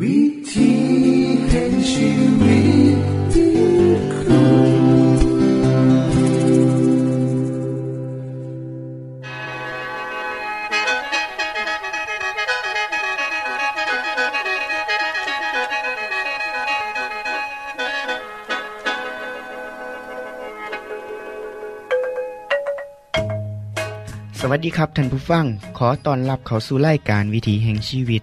วิธีแห่งชีวิตที่คุณสวัสดีครับท่านผู้ฟัง ขอต้อนรับเข้าสู่รายการวิถีแห่งชีวิต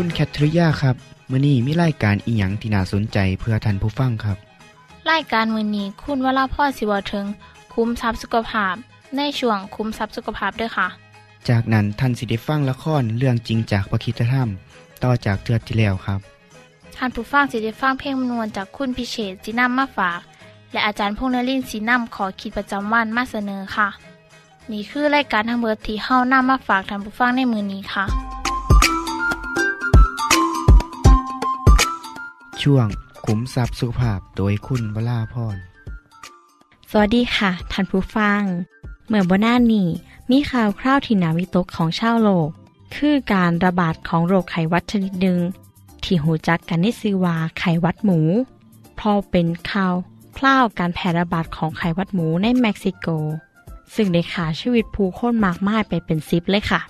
คุณแคทริยาครับมื้อนี้มีรายการอีหยังที่น่าสนใจเพื่อท่านผู้ฟังครับรายการมือนี้คุณวราพ่อสิเวาถึงคุ้มทรัพย์สุขภาพในช่วงคุ้มทรัพย์สุขภาพด้วยค่ะ จากนั้นท่านสิได้ฟังละครเรื่องจริงจากประคีตธรรม ต่อจากเทือกที่แล้วครับท่านผู้ฟังสิได้ฟังเพลงมนวนจากคุณพิเชษจีนัมมาฝาก และอาจารย์พงษ์นรินทร์สีนัมขอขีดประจำวันมาเสนอค่ะ นี่คือรายการทางเบอร์ที่เฮานํมาฝากท่านผู้ฟังในมือนี้ค่ะ ช่วงขุมทรัพย์สุภาพโดยคุณวราพรสวัสดีค่ะท่านผู้ฟัง เมื่อบนหน้านี้มีข่าวคราวที่นาวิตกของชาวโลก คือการระบาดของโรคไข้หวัดชนิดหนึ่งที่หูจักกันในชื่อว่าไข้หวัดหมูเพราะเป็นข่าวคร่าวการแพร่ระบาดของไข้หวัดหมูในเม็กซิโก ซึ่งได้คร่าชีวิตผู้คนมากมายไปเป็นสิบเลยค่ะ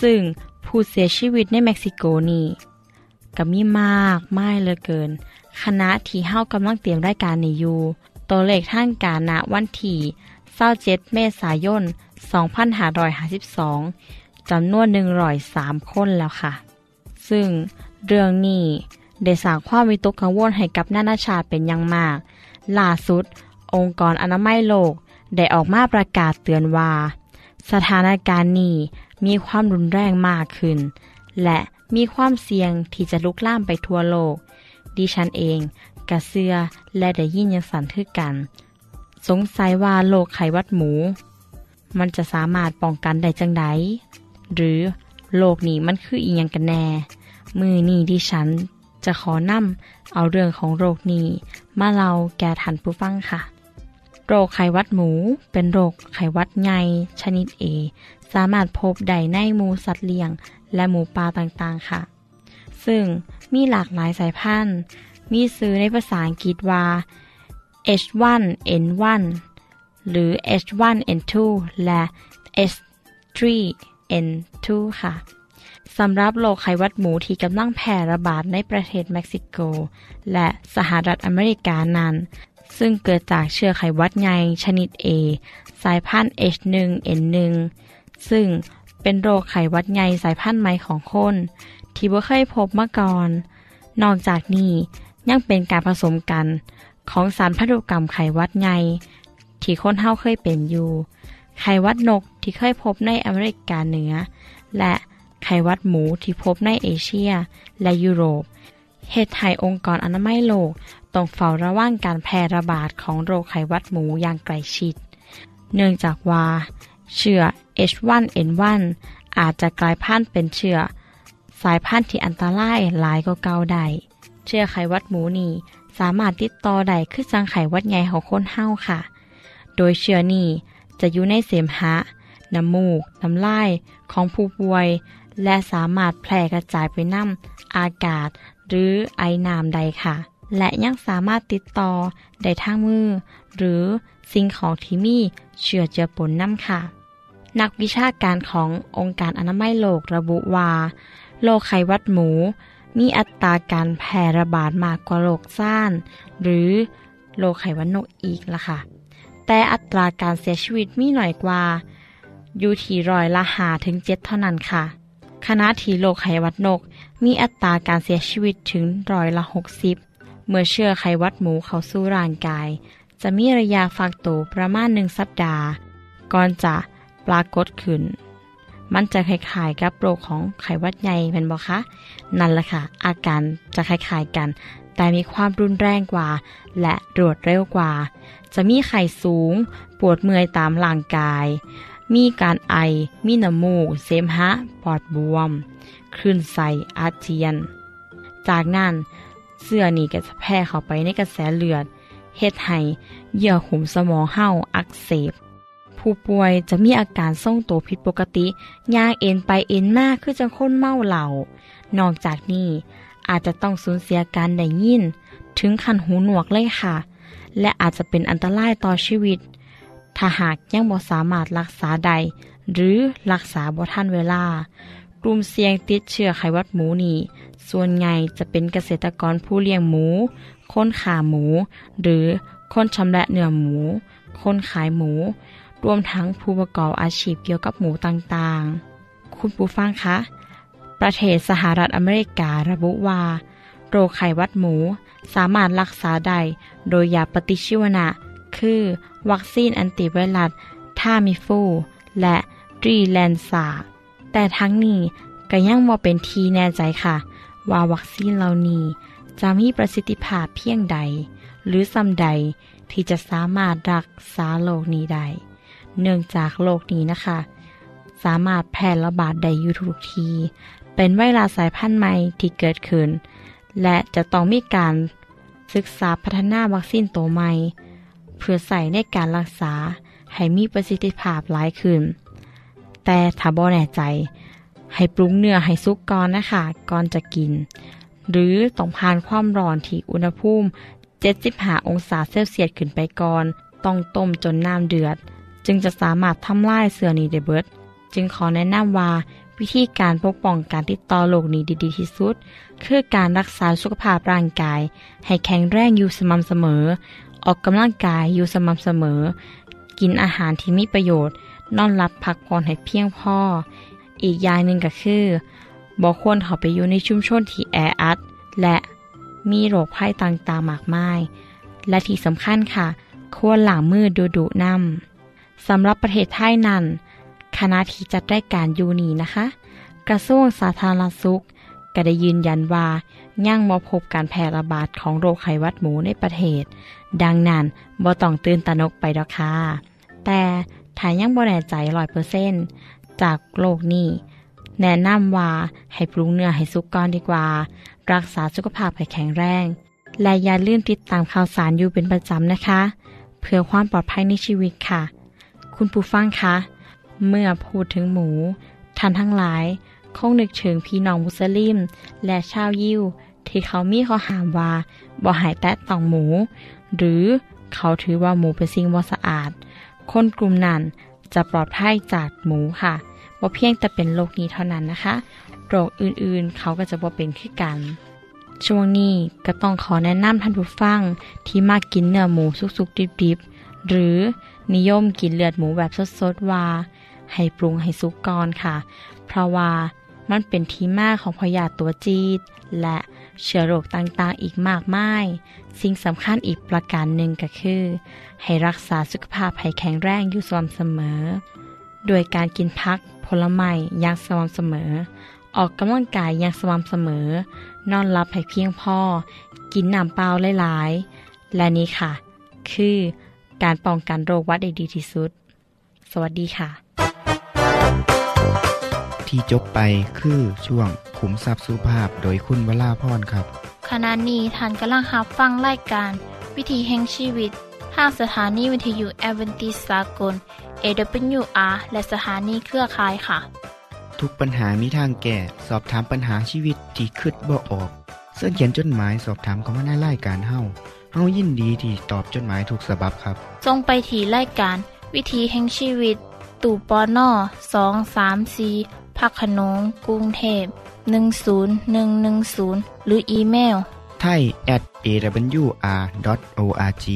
ซึ่งผู้เสียชีวิตในเม็กซิโกนี่ ก็มีมากมายเหลือเกิน ขณะที่เฮากำลังเตรียมรายการนี้อยู่ ตัวเลขทางการณวันที่27เมษายน 2552จำนวน103 คนแล้วค่ะ ซึ่งเรื่องนี้ได้สร้างความวิตกกังวลให้กับนานาชาติเป็นอย่างมาก ล่าสุด องค์กรอนามัยโลก ได้ออกมาประกาศเตือนว่า สถานการณ์นี้มีความรุนแรงมากขึ้น และ มีความเสี่ยงที่จะลุกล่ามไปทั่วโลก ดิฉันเองกระเสือและได้ยินยังสันทึกกัน สงสัยว่าโรคไขวัดหมู มันจะสามารถป้องกันได้จังไดหรือโรคนี้มันคืออีหยังกันแน่ มือนี้ดิฉันจะขอนำเอาเรื่องของโรคนี้ มาเล่าแก่ท่านผู้ฟังค่ะ โรคไขวัดหมู เป็นโรคไขวัดใหญ่ชนิดเอสามารถพบได้ในหมูสัตว์เลี้ยง และหมูป่าต่างๆค่ะ ซึ่งมีหลากหลายสายพันธุ์ มีซื้อในภาษาอังกฤษว่า H1N1 หรือ H1N2 และ H3N2 ค่ะสำหรับโรคไขหวัดหมูที่กำลังแพร่ระบาดในประเทศเม็กซิโก และสหรัฐอเมริกานั้น ซึ่งเกิดจากเชื้อไขหวัดใหญ่ชนิด A สายพันธุ์ H1N1 ซึ่ง เป็นโรคไขวัดใหญ่สายพันธุ์ใหม่ของคน ที่บ่เคยพบมาก่อน นอกจากนี้ยังเป็นการผสมกัน ของสารพันธุกรรมไขวัดใหญ่ที่คนเฮาเคยเป็นอยู่ ไขวัดนกที่เคยพบในอเมริกาเหนือ และไขวัดหมูที่พบในเอเชีย และยุโรปเหตุให้องค์กรอนามัยโลกต้องเฝ้าระวังการแพร่ระบาดของโรคไขวัดหมูอย่างใกล้ชิด เนื่องจากว่า เชื้อ H1N1 อาจจะกลายพันธุ์เป็นเชื้อสายพันธุ์ที่อันตรายหลายกว่าเก่าได้เชื้อไขวัดหมูนี่สามารถติดต่อได้คือจังไขวัดใหญ่ของคนเฮาค่ะ โดยเชื้อนี้จะอยู่ในเสมหะ น้ำมูก น้ำลายของผู้ป่วย และสามารถแพร่กระจายไปน้ำอากาศ หรือไอน้ำใดค่ะ และยังสามารถติดต่อได้ทางมือ หรือสิ่งของที่มีเชื้อเจือปนน้ำค่ะ นักวิชาการขององค์การอนามัยโลกระบุว่า โรคไข้หวัดหมู มีอัตราการแพร่ระบาดมากกว่าโรคซ่าน หรือโรคไข้หวัดนกอีกละค่ะ แต่อัตราการเสียชีวิตมีหน่อยกว่า อยู่ที่ร้อยละหาถึงเจ็ดเท่านั้นค่ะขณะที่โรคไข้หวัดนก มีอัตราการเสียชีวิตถึงร้อยละหกสิบเมื่อเชื้อไข้หวัดหมูเข้าสู่ร่างกาย จะมีระยะฟักตัวประมาณหนึ่งสัปดาห์ ก่อนจะ ปรากฏขึ้น มันจะคล้ายๆกับโรคของไข้หวัดใหญ่เป็นบ่คะ นั่นแหละค่ะ อาการจะคล้ายๆกัน แต่มีความรุนแรงกว่า และรวดเร็วกว่า จะมีไข้สูง ปวดเมื่อยตามร่างกาย มีการไอ มีน้ำมูก เสมหะ ปอดบวม คลื่นไส้อาเจียน จากนั้นเสื้อนี่ก็จะแพร่เข้าไปในกระแสเลือดเฮ็ดให้เยื่อหุ้มสมองเห่าอักเสบ ผู้ป่วยจะมีอาการทรงตัวผิดปกติย่างเอ็นไปเอ็นมากคือจะค้นเมาเหล่า นอกจากนี้อาจจะต้องสูญเสียการได้ยิน ถึงคันหูหนวกเลยค่ะ และอาจจะเป็นอันตรายต่อชีวิต ถ้าหากยังบ่สามารถรักษาใด หรือรักษาบ่ทันเวลา กลุ่มเสี่ยงติดเชื้อไขวัดหมูนี่ ส่วนใหญ่จะเป็นเกษตรกรผู้เลี้ยงหมู คนขาหมู หรือคนชำแหละเนื้อหมู คนขายหมู รวมทั้งผู้ประกอบอาชีพเกี่ยวกับหมูต่างๆ คุณผู้ฟังคะ ประเทศสหรัฐอเมริการะบุว่าโรคไขวัดหมูสามารถรักษาได้โดยยาปฏิชีวนะ คือ วัคซีน antivirus Tamiflu และ Relenza แต่ทั้งนี้ก็ยังบ่เป็นที่แน่ใจค่ะ ว่าวัคซีนเหล่านี้จะมีประสิทธิภาพเพียงใด หรือซ้ำใดที่จะสามารถรักษาโรคนี้ได้ เนื่องจากโรคนี้นะคะ สามารถแพร่ระบาดได้อยู่ทุกที เป็นไวรัสสายพันธุ์ใหม่ที่เกิดขึ้น และจะต้องมีการศึกษาพัฒนาวัคซีนตัวใหม่ เพื่อใส่ในการรักษาให้มีประสิทธิภาพหลายขึ้น แต่ถ้าบ่แน่ใจ ให้ปรุงเนื้อให้สุกก่อนนะคะ ก่อนจะกิน หรือต้องผ่านความร้อนที่อุณหภูมิ 75 องศาเซลเซียสขึ้นไปก่อน ต้องต้มจนน้ำเดือด จึงจะสามารถทำลายเสือนี้ได้เบิด จึงขอแนะนำว่าวิธีการปกป้องการติดต่อโรคนี้ดีๆที่สุด คือการรักษาสุขภาพร่างกาย ให้แข็งแรงอยู่สม่ำเสมอ ออกกำลังกายอยู่สม่ำเสมอ กินอาหารที่มีประโยชน์ นอนหลับพักผ่อนให้เพียงพอ อีกอย่างหนึ่งก็คือบอกควรเข้าไปอยู่ในชุมชนที่แออัดและมีโรคภัยต่างๆมากมาย และที่สำคัญค่ะ ควรหล้างมือดูดุน้ำ สำหรับประเทศไทยนั้น คณะที่จัดรายการยูนีนะคะ กระทรวงสาธารณสุข ก็ได้ยืนยันว่ายังบ่พบการแพร่ระบาดของโรคไข้หวัดหมูในประเทศ ดังนั้นบ่ต้องตื่นตระหนกไปดอกค่ะแต่ถ้ายังบ่แน่ใจร้อยเปอร์เซนจากโรคนี้แนะนำว่าให้ปรุงเนื้อให้สุกก่อนดีกว่า รักษาสุขภาพให้แข็งแรง และอย่าลืมติดตามข่าวสารอยู่เป็นประจำนะคะ เพื่อความปลอดภัยในชีวิตค่ะ คุณผู้ฟังคะ เมื่อพูดถึงหมูท่านทั้งหลาย คงนึกถึงพี่น้องมุสลิม และชาวยิว ที่เขามีข้อหามว่าบ่หายแตะต้องหมู หรือเขาถือว่าหมูเป็นสิ่งบ่สะอาด คนกลุ่มนั้นจะปลอดภัยจากหมูค่ะบ่าเพียงแต่เป็นโรคนี้เท่านั้นนะคะ โรคอื่นๆ เขาก็จะบ่เป็นขึ้นกัน ช่วงนี้ก็ต้องขอแนะนำท่านผู้ฟังที่มากกินเนื้อหมูสุกๆดิบๆ หรือ นิยมกินเลือดหมูแบบสดๆว่า ให้ปรุงให้สุกก่อนค่ะ เพราะว่ามันเป็นที่มาของพยาธิตัวจีดและเชื้อโรคต่างๆ อีกมากมาย สิ่งสำคัญอีกประการหนึ่งก็คือ ให้รักษาสุขภาพให้แข็งแรงอยู่สม่ำเสมอ โดยการกินพักผลไม้อย่างสม่ำเสมอ ออกกำลังกายอย่างสม่ำเสมอ นอนหลับให้เพียงพอ กินน้ำเปล่าหลายๆ และนี่ค่ะ คือ การป้องกันโรคหวัดได้ดีที่สุด สวัสดีค่ะ ที่จบไปคือช่วงขุมทรัพย์สุภาพโดยคุณวราพรครับ ขณะนี้ท่านกำลังรับฟังรายการ วิถีแห่งชีวิตทางสถานีวิทยุแอเวนติสากล AWR และสถานีเครือข่ายค่ะ ทุกปัญหามีทางแก้สอบถามปัญหาชีวิตที่คืดบ่ออก เสื้อเขียนจดหมายสอบถามเขามาในรายการเฮา เฮายินดีที่ตอบจดหมายถูกสาบบครับ ทรงไปถีรายการ วิถีแห่งชีวิต ตู่ปอน่อสองสามสีพักขนงกรุงเทพ10110 หรืออีเมลไทย at awr.org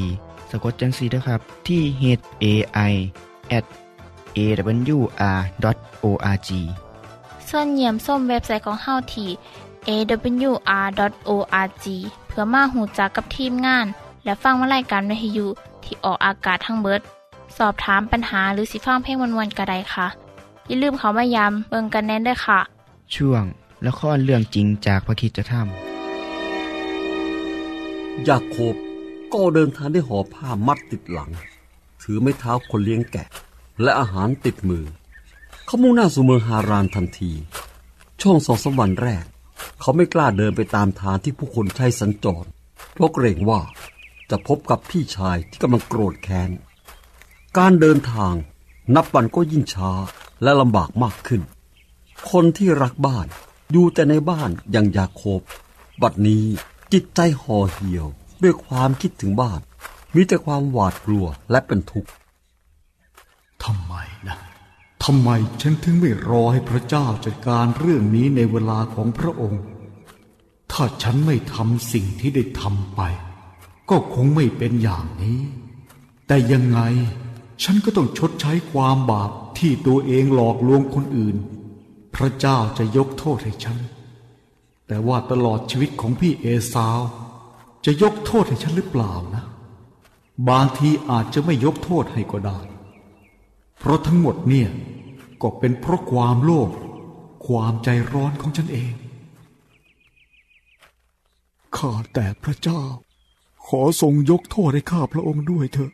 สะกดจังสีนะครับ ที่ h a i at awr.org ส่วนเยี่ยมส้มเว็บไซต์ของเฮาที่ awr.org เพื่อมาหูจักกับทีมงาน และฟังวารายการวิทยุที่ออกอากาศทั้งเบิด สอบถามปัญหาหรือสิฟังเพลงวนๆกระไดค่ะ อย่าลืมเขามายามเบิงกันแน่นด้วยค่ะ ช่วงละครเรื่องจริงจากพระคิดจะทยาโคบก็เดินทางด้วยห่อผ้ามัดติดหลัง ถือไม้เท้าคนเลี้ยงแกะ และอาหารติดมือ เขามุ่งหน้าสู่เมืองฮารานทันที ช่วงสองสามวันแรก เขาไม่กล้าเดินไปตามทางที่ผู้คนใช้สัญจร เพราะเกรงว่าจะพบกับพี่ชายที่กำลังโกรธแค้น การเดินทางนับวันก็ยิ่งช้าและลำบากมากขึ้น คนที่รักบ้านอยู่แต่ในบ้านอย่างยาโคบ บัดนี้จิตใจห่อเหี่ยวด้วยความคิดถึงบ้าน มีแต่ความหวาดกลัวและเป็นทุกข์ทำไมนะ ทำไมฉันถึงไม่รอให้พระเจ้าจัดการเรื่องนี้ในเวลาของพระองค์ ถ้าฉันไม่ทำสิ่งที่ได้ทำไป ก็คงไม่เป็นอย่างนี้ แต่ยังไงฉันก็ต้องชดใช้ความบาปที่ตัวเองหลอกลวงคนอื่น พระเจ้าจะยกโทษให้ฉัน แต่ว่าตลอดชีวิตของพี่เอสาว จะยกโทษให้ฉันหรือเปล่านะ บางทีอาจจะไม่ยกโทษให้ก็ได้ เพราะทั้งหมดเนี่ย ก็เป็นเพราะความโลภความใจร้อนของฉันเอง ข้าแต่พระเจ้า ขอทรงยกโทษให้ข้าพระองค์ด้วยเถอะ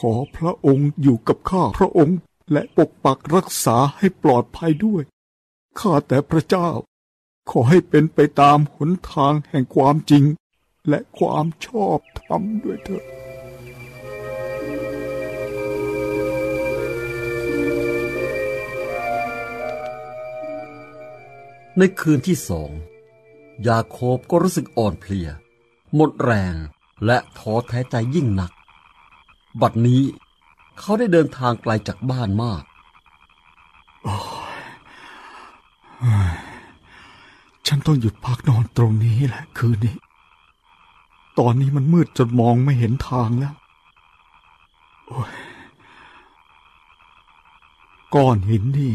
ขอพระองค์อยู่กับข้าพระองค์ และปกปักรักษาให้ปลอดภัยด้วย ข้าแต่พระเจ้า ขอให้เป็นไปตามหนทางแห่งความจริง และความชอบธรรมด้วยเถอะ ในคืนที่สอง ยาโคบก็รู้สึกอ่อนเพลีย หมดแรงและท้อแท้ใจยิ่งหนัก บัดนี้เขาได้เดินทางไกลจากบ้านมากฉันต้องหยุดพักนอนตรงนี้แหละคืนนี้ ตอนนี้มันมืดจนมองไม่เห็นทางแล้วก้อนหินนี่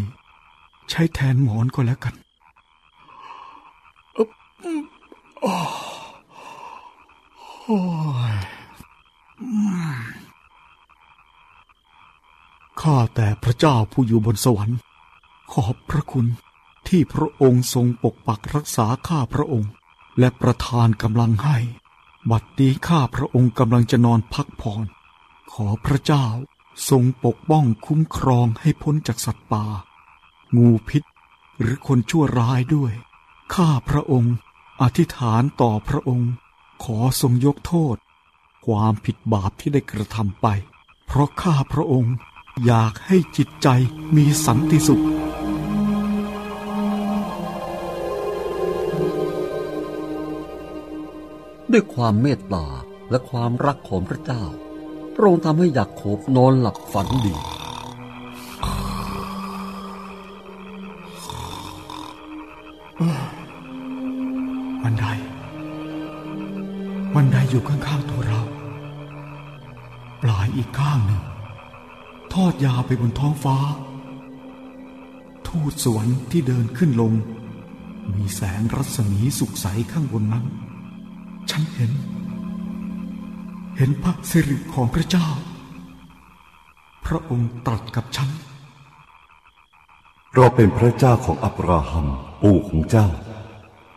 ใช้แทนหมอนก็แล้วกัน อึ๊บอืมอ้อโอ้ยข้าแต่พระเจ้าผู้อยู่บนสวรรค์ ขอบพระคุณที่พระองค์ทรงปกปักรักษาข้าพระองค์ และประทานกำลังให้ บัดนี้ข้าพระองค์กำลังจะนอนพักผ่อน ขอพระเจ้าทรงปกป้องคุ้มครองให้พ้นจากสัตว์ป่า งูพิษ หรือคนชั่วร้ายด้วย ข้าพระองค์ อธิษฐานต่อพระองค์ ขอทรงยกโทษ ความผิดบาปที่ได้กระทำไป เพราะข้าพระองค์อยากให้จิตใจมีสันติสุข ด้วยความเมตตาและความรักของพระเจ้า พระองค์ทำให้ยาโคบนอนหลับฝันดีบั อยู่ข้างๆตัวเรา ปลายอีกข้างหนึ่ง ทอดยาวไปบนท้องฟ้า ทูตสวรรค์ที่เดินขึ้นลง มีแสงรัศมีสุกใสข้างบนนั้น ฉันเห็น เห็นพระสิริของพระเจ้า พระองค์ตรัสกับฉัน เราเป็นพระเจ้าของอับราฮัม ปู่ของเจ้า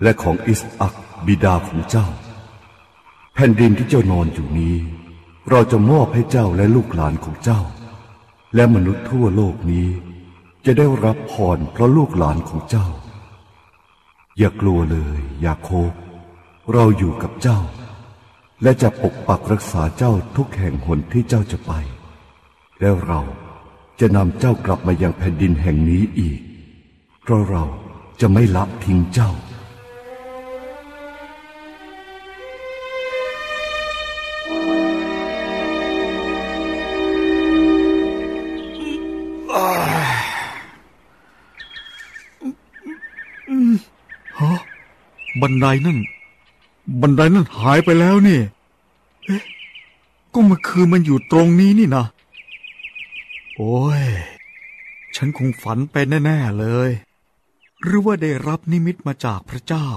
และของอิสอักบิดาของเจ้า แผ่นดินที่เจ้านอนอยู่นี้ เราจะมอบให้เจ้าและลูกหลานของเจ้า และมนุษย์ทั่วโลกนี้ จะได้รับพรเพราะลูกหลานของเจ้า อย่ากลัวเลยยาโคบเราอยู่กับเจ้า และจะปกปักรักษาเจ้าทุกแห่งหนที่เจ้าจะไป แล้วเราจะนำเจ้ากลับมายังแผ่นดินแห่งนี้อีก เพราะเราจะไม่ละทิ้งเจ้า บันไดนั่น บันไดนั่นหายไปแล้วนี่ เอ๊ะ ก็เมื่อคืนมันอยู่ตรงนี้นี่นะ โอ้ย ฉันคงฝันไปแน่ ๆ เลย หรือว่าได้รับนิมิตมาจากพระเจ้า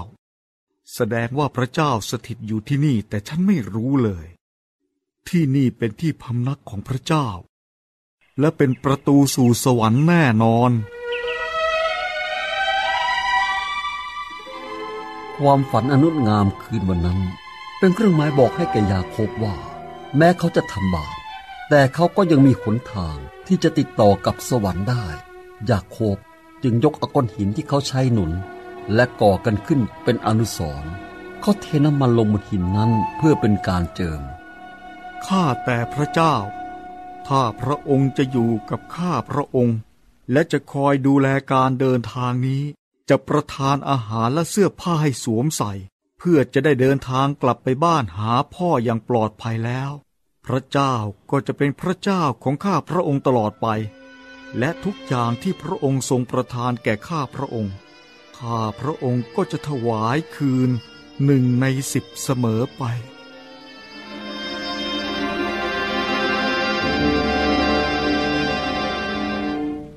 แสดงว่าพระเจ้าสถิตอยู่ที่นี่ แต่ฉันไม่รู้เลย ที่นี่เป็นที่พำนักของพระเจ้า และเป็นประตูสู่สวรรค์แน่นอน ความฝันอนุงามคืนวันนั้น เป็นเครื่องหมายบอกให้แก่ยาโคบว่า แม้เขาจะทำบาปแต่เขาก็ยังมีหนทางที่จะติดต่อกับสวรรค์ได้ ยาโคบจึงยกอก้อนหินที่เขาใช้หนุน และก่อกันขึ้นเป็นอนุสรณ์เขาเทน้ำมันลงบนหินนั้นเพื่อเป็นการเจิม ข้าแต่พระเจ้า ถ้าพระองค์จะอยู่กับข้าพระองค์ และจะคอยดูแลการเดินทางนี้ จะประทานอาหารและเสื้อผ้าให้สวมใส่ เพื่อจะได้เดินทางกลับไปบ้านหาพ่ออย่างปลอดภัยแล้ว พระเจ้าก็จะเป็นพระเจ้าของข้าพระองค์ตลอดไป และทุกอย่างที่พระองค์ทรงประทานแก่ข้าพระองค์ ข้าพระองค์ก็จะถวายคืนหนึ่งในสิบเสมอไป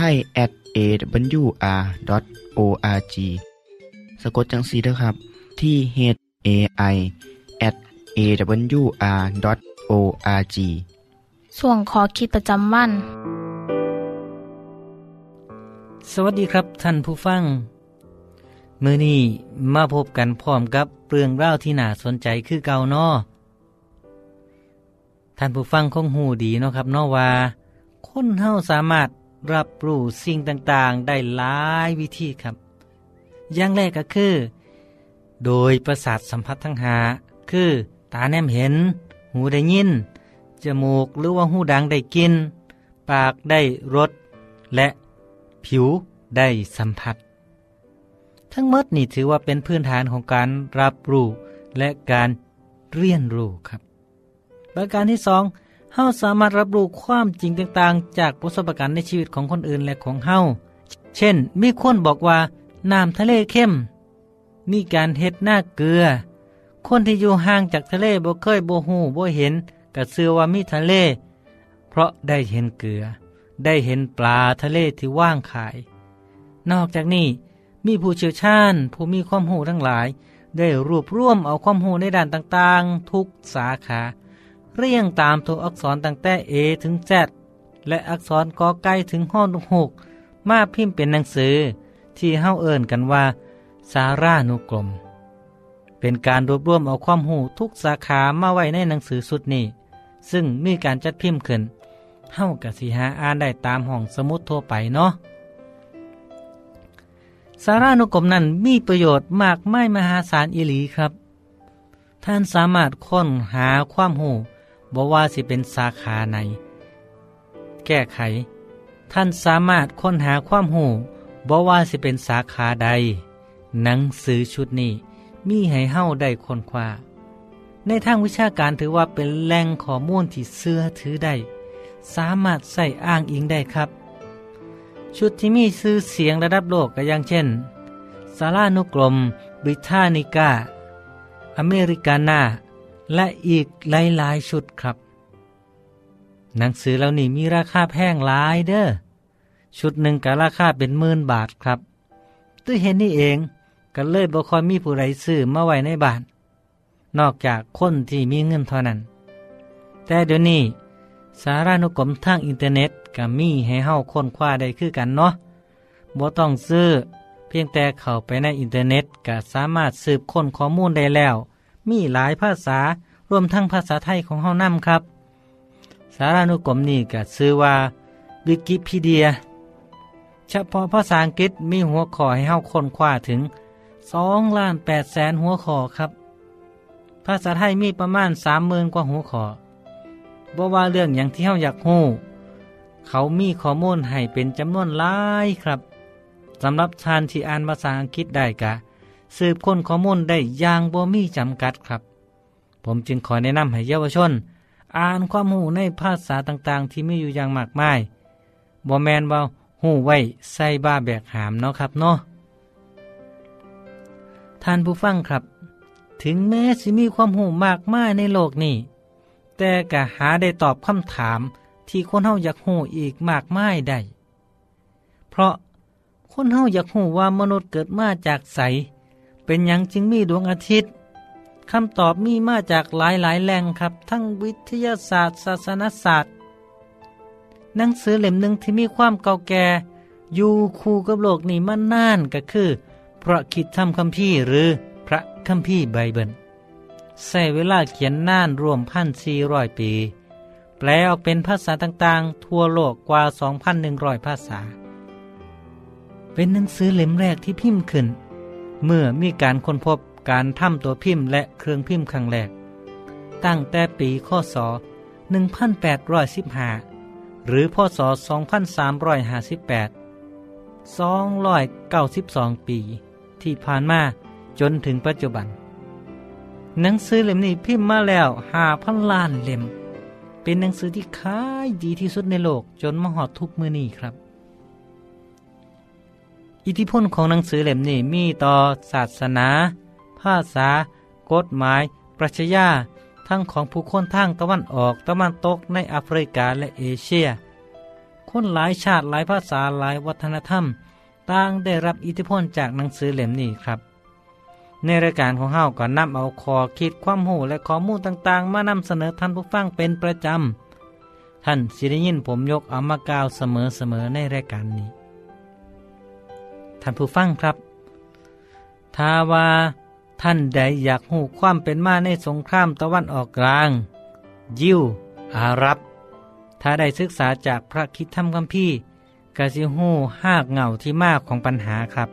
ไทย at awr.org สะกดจังสีนะครับ ที่ h a i at awr.org ส่วนขอคิดประจำวัน สวัสดีครับท่านผู้ฟัง มือนี้มาพบกันพร้อมกับเรื่องเล่าวที่น่าสนใจคือเก่าเนอท่านผู้ฟังคงหูดีเนาะครับเนอว่าคนเฮาสามารถ รับรู้สิ่งต่างๆ ได้หลายวิธีครับ อย่างแรกก็คือ โดยประสาทสัมผัสทั้งหา คือตาแนมเห็น หูได้ยิน จมูกหรือว่าหูดังได้กิน ปากได้รส และผิวได้สัมผัส ทั้งหมดนี่ถือว่าเป็นพื้นฐานของการรับรู้และการเรียนรู้ครับ ประการที่สอง เฮาสามารถรับรู้ความจริงต่างๆ จากประสบการณ์ในชีวิตของคนอื่นและของเฮาเช่น มีคนบอกว่าน้ำทะเลเข้ม มีการเฮ็ดหน้าเกลือ คนที่อยู่ห่างจากทะเลบ่เคยบ่ฮู้บ่เห็นก็เชื่อว่ามีทะเล เพราะได้เห็นเกลือ ได้เห็นปลาทะเลที่ว่างขาย นอกจากนี้ มีผู้เชี่ยวชาญ ผู้มีความรู้ทั้งหลาย ได้รวบรวมเอาความรู้ในด้านต่างๆ ทุกสาขา เรียงตามตัวอักษรตั้งแต่ A ถึง Z และอักษรกอไก่ถึงห้องหกมาพิมพ์เป็นหนังสือที่เฮาเอิ้นกันว่า สารานุกรม เป็นการรวบรวมเอาความรู้ทุกสาขามาไว้ในหนังสือสุดนี้ ซึ่งมีการจัดพิมพ์ขึ้นเฮากะสิหาอ่านได้ตามห้องสมุดทั่วไปเนาะสารานุกรมนั้นมีประโยชน์มากไมายมหาศาลอิหลีครับ ท่านสามารถค้นหาความหู บอกว่าสิเป็นสาขาไหน แก้ไข ท่านสามารถค้นหาความหูบอกว่าสิเป็นสาขาใด หนังสือชุดนี้มีให้เฮ้าได้ค้นคว้าในทางวิชาการถือว่าเป็นแหล่งข้อมูลที่เสื้อถือได้ สามารถใส่อ้างอิงได้ครับ ชุดที่มีชื่อเสียงระดับโลกก็อย่างเช่นสารานุกรม บริทานิกาอเมริกานา และอีกหลายๆชุดครับ หนังสือเหล่านี้มีราคาแพงหลายเด้อชุดหนึ่งก็ราคาเป็นหมื่นบาทครับด้วเห็นนี่เองก็เลยบ่ค่อยมีผู้ใดซื้อมาไว้ในบ้าน นอกจากคนที่มีเงินเท่านั้น แต่เดี๋ยวนี้สารานุกรมทางอินเทอร์เน็ตก็มีให้เฮาค้นคว้าได้คือกันเนาะบ่ต้องซื้อ เพียงแต่เข้าไปในอินเทอร์เน็ตก็สามารถสืบค้นข้อมูลได้แล้ว มีหลายภาษารวมทั้งภาษาไทยของเฮานำครับ สารานุกรมนี้ก็ชื่อว่าวิกิพีเดีย เฉพาะภาษาอังกฤษมีหัวข้อให้เฮาค้นคว้าถึง2ล้าน8แสนหัวข้อครับ ภาษาไทยมีประมาณ30,000กว่าหัวข้อบ่ว่าเรื่องอย่างที่เฮาอยากฮู้เขามีข้อมูลให้เป็นจำนวนหลายครับสำหรับทานที่อ่านภาษาอังกฤษได้กะ สืบค้นข้อมูลได้อย่างบ่มีจำกัดครับ ผมจึงขอแนะนำให้เยาวชน อ่านความรู้ในภาษาต่างๆ ที่มีอยู่อย่างมากมายบ่แมนว่าหูไว้ใส่บ้าแบกหามเนาะครับเนาะท่านผู้ฟังครับ ถึงแม้สิมีความหูมากมายในโลกนี้ แต่ก็หาได้ตอบคำถามที่คนเฮาอยากหูอีกมากมายได้ เพราะคนเฮาอยากหูว่ามนุษย์เกิดมาจากใส เป็นหยังจึงมีดวงอาทิตย์คำตอบมีมาจากหลายหลายแหล่งครับ ทั้งวิทยาศาสตร์ศาสนศาสตร์ หนังสือเล่มหนึ่งที่มีความเก่าแก่อยู่คู่กับโลกนี้มานานก็คือ พระคิดทำคัมภีร์หรือพระคัมภีร์ไบเบิลใช้เวลาเขียนนานรวมพันสี่ร้อยปี แปลออกเป็นภาษาต่างๆ ทั่วโลกกว่า 2,100 ภาษา เป็นหนังสือเล่มแรกที่พิมพ์ขึ้น เมื่อมีการค้นพบการทำตัวพิมพ์และเครื่องพิมพ์ครั้งแรก ตั้งแต่ปีข้อศ1815 หรือพศ 2358 292 ปี ที่ผ่านมาจนถึงปัจจุบัน หนังสือเล่มนี้พิมพ์มาแล้วห้าพันล้านเล่ม เป็นหนังสือที่ขายดีที่สุดในโลกจนมาหอดทุกมือนี้ครับ อิทธิพลของหนังสือเล่มนี้มีต่อศาสนา ภาษา กฎหมาย ปรัชญาทั้งของผู้คนทางตะวันออกตะวันตกในแอฟริกาและเอเชีย คนหลายชาติหลายภาษาหลายวัฒนธรรม ต่างได้รับอิทธิพลจากหนังสือเล่มนี้ครับ ในรายการของเฮาก็นำเอาคอคิดความหูและข้อมูลต่างๆ มานำเสนอท่านผู้ฟังเป็นประจำท่านสิได้ยินผมยกเอามากล่าวเสมอๆในรายการนี้ ท่านผู้ฟังครับ ถ้าว่าท่านใดอยากหูความเป็นมาในสงครามตะวันออกกลาง ยิวอารับ ถ้าได้ศึกษาจากพระคิดธรรมคัมภีร์กสิหูหากเหงาที่มากของปัญหาครับ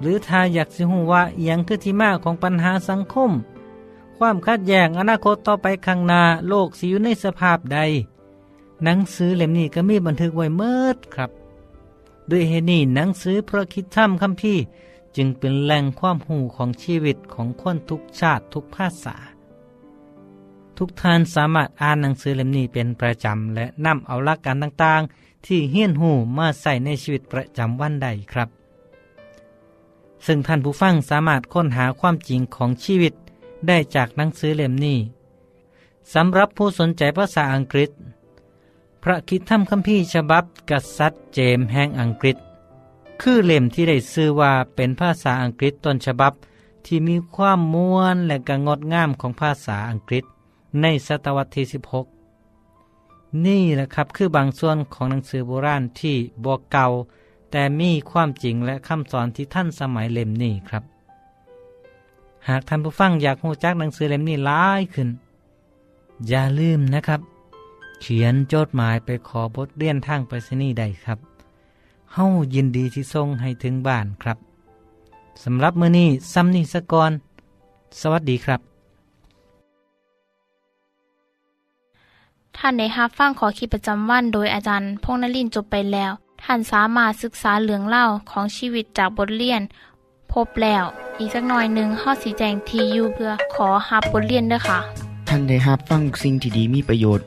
หรือถ้าอยากสิหูว่าเอียงคือที่มากของปัญหาสังคม ความคัดแย้งอนาคตต่อไปข้างหน้าโลกสิอยู่ในสภาพใด หนังสือเล่มนี้ก็มีบันทึกไว้เมิดครับ ด้วยเหตุนี้หนังสือพระคิดธรรมคัมภีร์จึงเป็นแหล่งความหูของชีวิตของคนทุกชาติทุกภาษา ทุกท่านสามารถอ่านหนังสือเล่มนี้เป็นประจำ และนำเอาหลักการต่างๆ ที่เฮี้ยนหูมาใส่ในชีวิตประจำวันใดครับ ซึ่งท่านผู้ฟังสามารถค้นหาความจริงของชีวิตได้จากหนังสือเล่มนี้สำหรับผู้สนใจภาษาอังกฤษ พระคิดธรรมคัมภีร์ฉบับกษัตริย์เจมส์แห่งอังกฤษ คือเล่มที่ได้ชื่อว่าเป็นภาษาอังกฤษต้นฉบับที่มีความม้วนและก็งดงามของภาษาอังกฤษ ในศตวรรษที่ 16 นี่แหละครับคือบางส่วนของหนังสือโบราณที่บวเก่า แต่มีความจริงและคำสอนที่ท่านสมัยเล่มนี้ครับ หากท่านผู้ฟังอยากรู้จักหนังสือเล่มนี้หลายขึ้น อย่าลืมนะครับ เขียนจดหมายไปขอบทเรียนทางไปรษณีย์ได้ครับเฮายินดีที่ส่งให้ถึงบ้านครับสำหรับมื้อนี้ซ้ำนี้สะก่อนสวัสดีครับ ท่านได้รับฟังขอคิดประจำวันโดยอาจารย์พงษ์นลินทร์จบไปแล้ว ท่านสามารถศึกษาเรื่องเล่าวของชีวิตจากบทเรียน พบแล้ว อีกสักหน่อยหนึ่งข้อสีแจงทีอยู่เพื่อขอฮับบทเรียนด้วยค่ะ ท่านได้รับฟังสิ่งที่ดีมีประโยชน์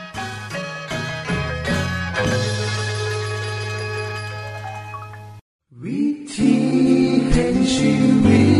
ที่เห็นชีวิต